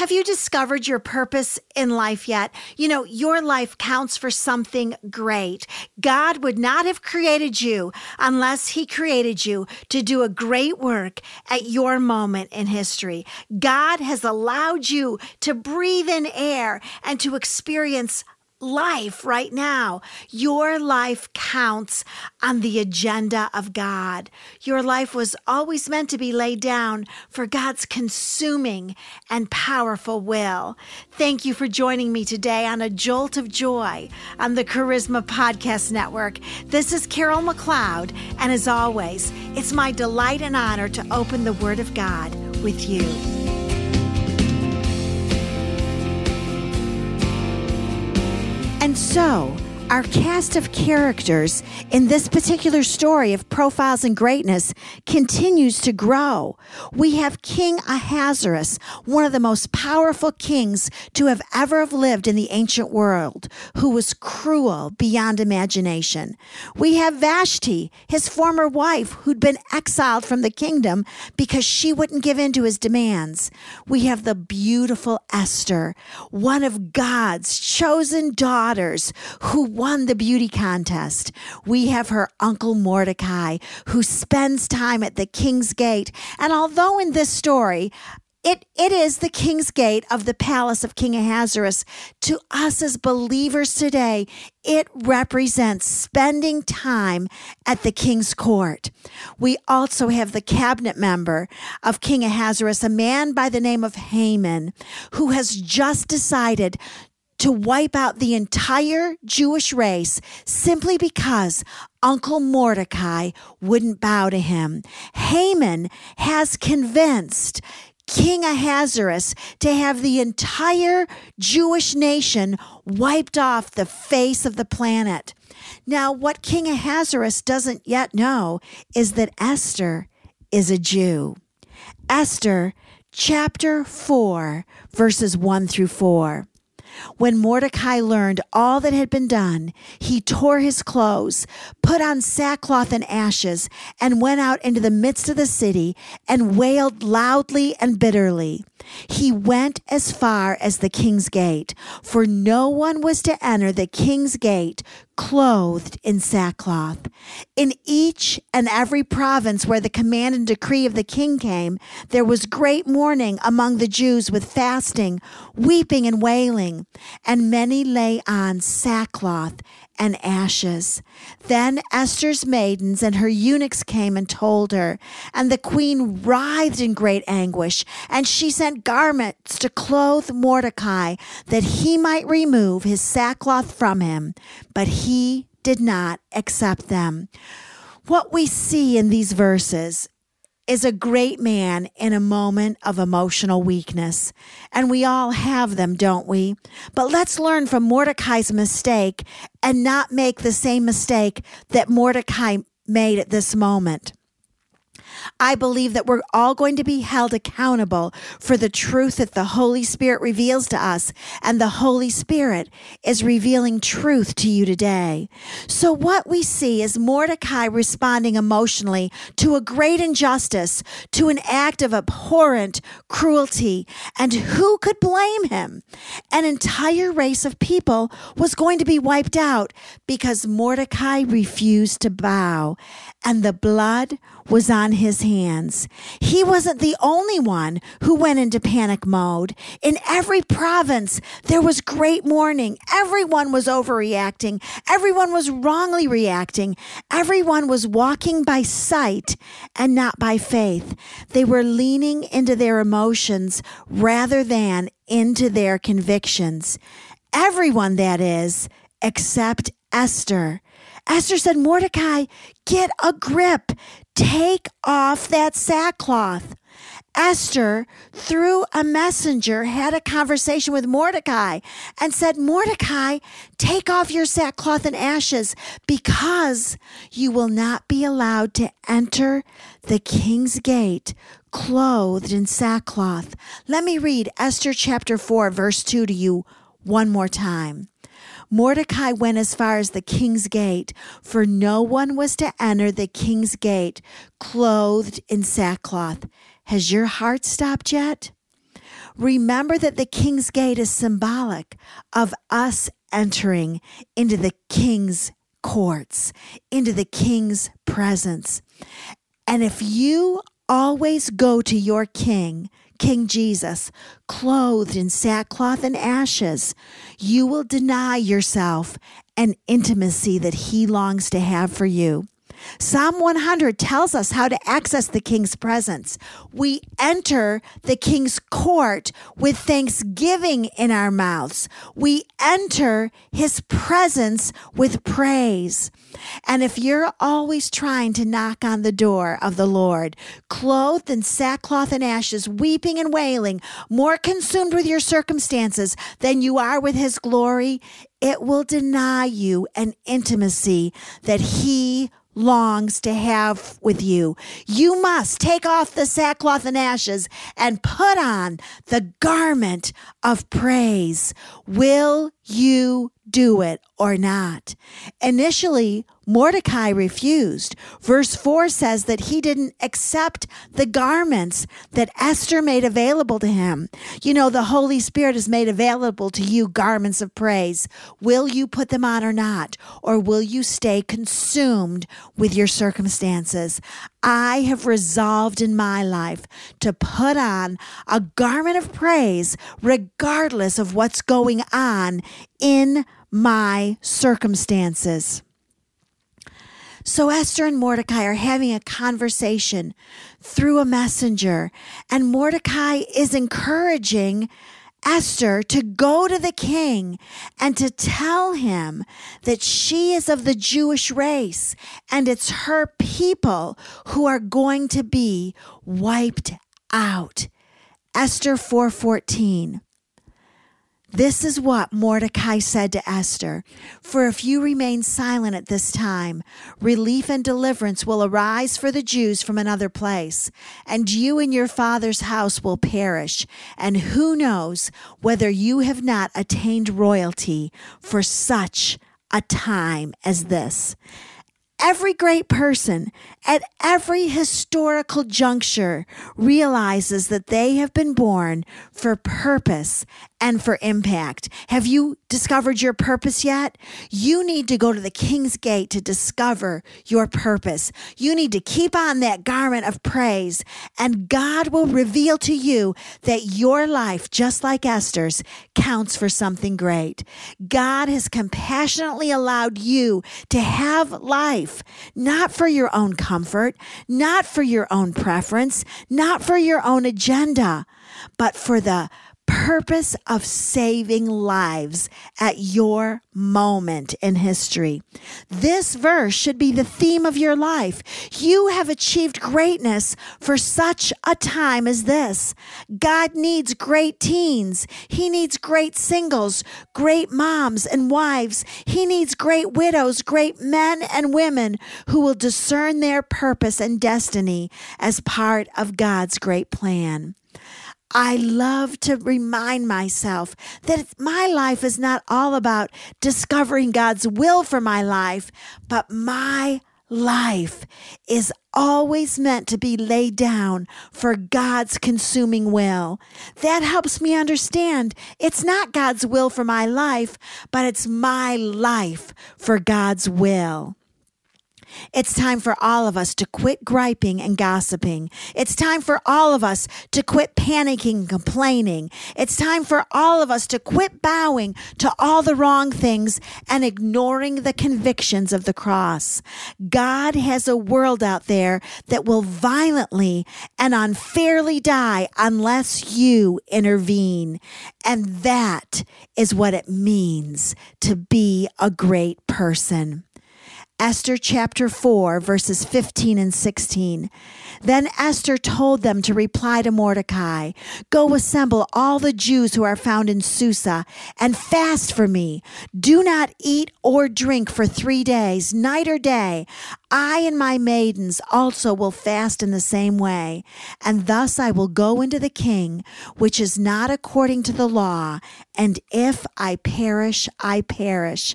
Have you discovered your purpose in life yet? You know, your life counts for something great. God would not have created you unless He created you to do a great work at your moment in history. God has allowed you to breathe in air and to experience life right now. Your life counts on the agenda of God. Your life was always meant to be laid down for God's consuming and powerful will. Thank you for joining me today on A Jolt of Joy on the Charisma Podcast Network. This is Carol McLeod, and as always, it's my delight and honor to open the Word of God with you. And so, our cast of characters in this particular story of profiles and greatness continues to grow. We have King Ahasuerus, one of the most powerful kings to have ever have lived in the ancient world, who was cruel beyond imagination. We have Vashti, his former wife, who'd been exiled from the kingdom because she wouldn't give in to his demands. We have the beautiful Esther, one of God's chosen daughters who won the beauty contest. We have her uncle Mordecai, who spends time at the king's gate. And although in this story, it, it is the king's gate of the palace of King Ahasuerus. To us as believers today, it represents spending time at the king's court. We also have the cabinet member of King Ahasuerus, a man by the name of Haman, who has just decided to wipe out the entire Jewish race simply because Uncle Mordecai wouldn't bow to him. Haman has convinced King Ahasuerus to have the entire Jewish nation wiped off the face of the planet. Now, what King Ahasuerus doesn't yet know is that Esther is a Jew. Esther chapter 4, verses 1 through 4. When Mordecai learned all that had been done, he tore his clothes, put on sackcloth and ashes, and went out into the midst of the city and wailed loudly and bitterly. He went as far as the king's gate, for no one was to enter the king's gate clothed in sackcloth. In each and every province where the command and decree of the king came, there was great mourning among the Jews with fasting, weeping, and wailing, and many lay on sackcloth and ashes. Then Esther's maidens and her eunuchs came and told her, and the queen writhed in great anguish, and she sent garments to clothe Mordecai, that he might remove his sackcloth from him, but he did not accept them. What we see in these verses is a great man in a moment of emotional weakness. And we all have them, don't we? But let's learn from Mordecai's mistake and not make the same mistake that Mordecai made at this moment. I believe that we're all going to be held accountable for the truth that the Holy Spirit reveals to us, and the Holy Spirit is revealing truth to you today. So, what we see is Mordecai responding emotionally to a great injustice, to an act of abhorrent cruelty, and who could blame him? An entire race of people was going to be wiped out because Mordecai refused to bow, and the blood was on his hands. He wasn't the only one who went into panic mode. In every province, there was great mourning. Everyone was overreacting. Everyone was wrongly reacting. Everyone was walking by sight and not by faith. They were leaning into their emotions rather than into their convictions. Everyone, that is, except Esther. Esther said, Mordecai, get a grip. Take off that sackcloth. Esther, through a messenger, had a conversation with Mordecai and said, Mordecai, take off your sackcloth and ashes because you will not be allowed to enter the king's gate clothed in sackcloth. Let me read Esther chapter 4, verse 2 to you one more time. Mordecai went as far as the king's gate, for no one was to enter the king's gate clothed in sackcloth. Has your heart stopped yet? Remember that the king's gate is symbolic of us entering into the king's courts, into the king's presence. And if you always go to your king, King Jesus, clothed in sackcloth and ashes, you will deny yourself an intimacy that he longs to have for you. Psalm 100 tells us how to access the king's presence. We enter the king's court with thanksgiving in our mouths. We enter his presence with praise. And if you're always trying to knock on the door of the Lord, clothed in sackcloth and ashes, weeping and wailing, more consumed with your circumstances than you are with his glory, it will deny you an intimacy that he longs to have with you. You must take off the sackcloth and ashes and put on the garment of praise. Will you do it or not? Initially, Mordecai refused. Verse 4 says that he didn't accept the garments that Esther made available to him. You know, the Holy Spirit has made available to you garments of praise. Will you put them on or not? Or will you stay consumed with your circumstances? I have resolved in my life to put on a garment of praise regardless of what's going on in my circumstances. So Esther and Mordecai are having a conversation through a messenger, and Mordecai is encouraging Esther to go to the king and to tell him that she is of the Jewish race and it's her people who are going to be wiped out. Esther 4:14 this is what Mordecai said to Esther For if you remain silent at this time, relief and deliverance will arise for the Jews from another place, and you and your father's house will perish. And who knows whether you have not attained royalty for such a time as this. Every great person at every historical juncture realizes that they have been born for purpose and for impact. Have you discovered your purpose yet? You need to go to the King's Gate to discover your purpose. You need to keep on that garment of praise, and God will reveal to you that your life, just like Esther's, counts for something great. God has compassionately allowed you to have life, not for your own comfort, not for your own preference, not for your own agenda, but for the purpose of saving lives at your moment in history. This verse should be the theme of your life. You have achieved greatness for such a time as this. God needs great teens. He needs great singles, great moms and wives. He needs great widows, great men and women who will discern their purpose and destiny as part of God's great plan. I love to remind myself that my life is not all about discovering God's will for my life, but my life is always meant to be laid down for God's consuming will. That helps me understand it's not God's will for my life, but it's my life for God's will. It's time for all of us to quit griping and gossiping. It's time for all of us to quit panicking and complaining. It's time for all of us to quit bowing to all the wrong things and ignoring the convictions of the cross. God has a world out there that will violently and unfairly die unless you intervene. And that is what it means to be a great person. Esther chapter 4, verses 15 and 16. Then Esther told them to reply to Mordecai Go assemble all the Jews who are found in Susa and fast for me. Do not eat or drink for three days, night or day. I and my maidens also will fast in the same way. And thus I will go into the king, which is not according to the law. And if I perish, I perish.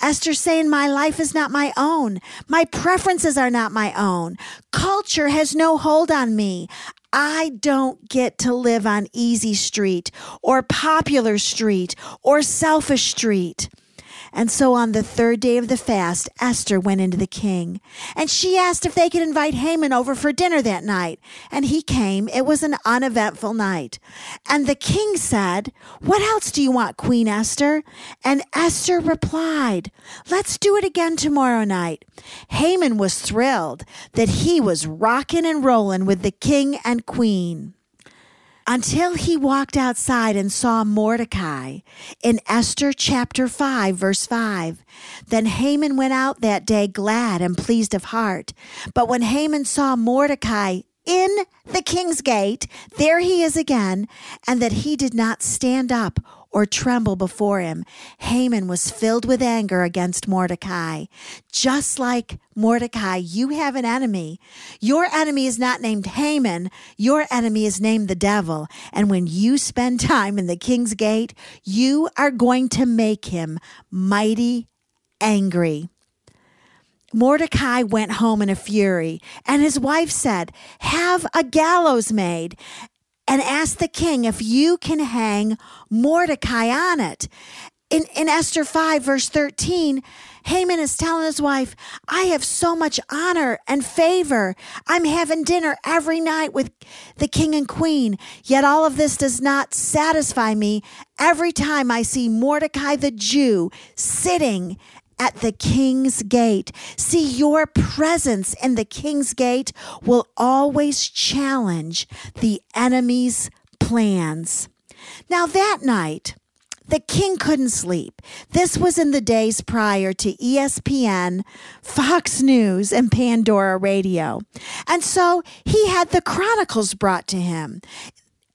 Esther saying, My life is not my own. My preferences are not my own. Culture has no hold on me. I don't get to live on easy street or popular street or selfish street. And so on the third day of the fast, Esther went into the king. And she asked if they could invite Haman over for dinner that night. And he came. It was an uneventful night. And the king said, What else do you want, Queen Esther? And Esther replied, Let's do it again tomorrow night. Haman was thrilled that he was rocking and rolling with the king and queen until he walked outside and saw Mordecai in Esther chapter 5, verse 5. Then Haman went out that day glad and pleased of heart. But when Haman saw Mordecai in the king's gate, there he is again, and that he did not stand up or tremble before him. Haman was filled with anger against Mordecai. Just like Mordecai, you have an enemy. Your enemy is not named Haman, your enemy is named the devil. And when you spend time in the king's gate, you are going to make him mighty angry. Mordecai went home in a fury, and his wife said, Have a gallows made and ask the king if you can hang Mordecai on it. In, in Esther 5, verse 13, Haman is telling his wife, I have so much honor and favor. I'm having dinner every night with the king and queen. Yet all of this does not satisfy me every time I see Mordecai the Jew sitting at the king's gate. See, your presence in the king's gate will always challenge the enemy's plans. Now, that night, the king couldn't sleep. This was in the days prior to ESPN, Fox News, and Pandora Radio. And so he had the Chronicles brought to him.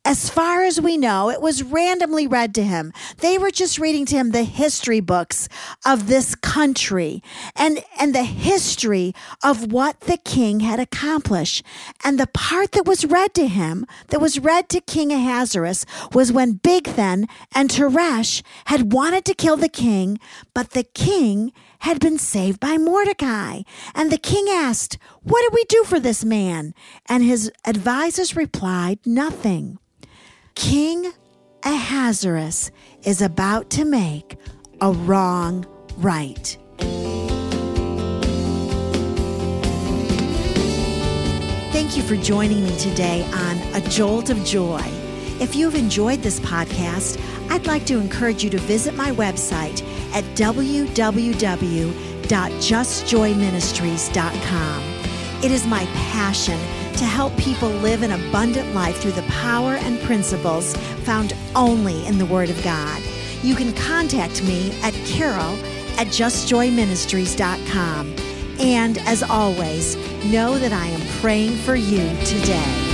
As far as we know, it was randomly read to him. They were just reading to him the history books of this country and, and the history of what the king had accomplished. And the part that was read to him, that was read to King Ahasuerus, was when Bigthan and Teresh had wanted to kill the king, but the king had been saved by Mordecai. And the king asked, What do we do for this man? And his advisers replied, Nothing. King Ahasuerus is about to make a wrong right. Thank you for joining me today on A Jolt of Joy. If you've enjoyed this podcast, I'd like to encourage you to visit my website at www.justjoyministries.com. It is my passion to help people live an abundant life through the power and principles found only in the Word of God. You can contact me at carol at justjoyministries.com. And as always, know that I am praying for you today.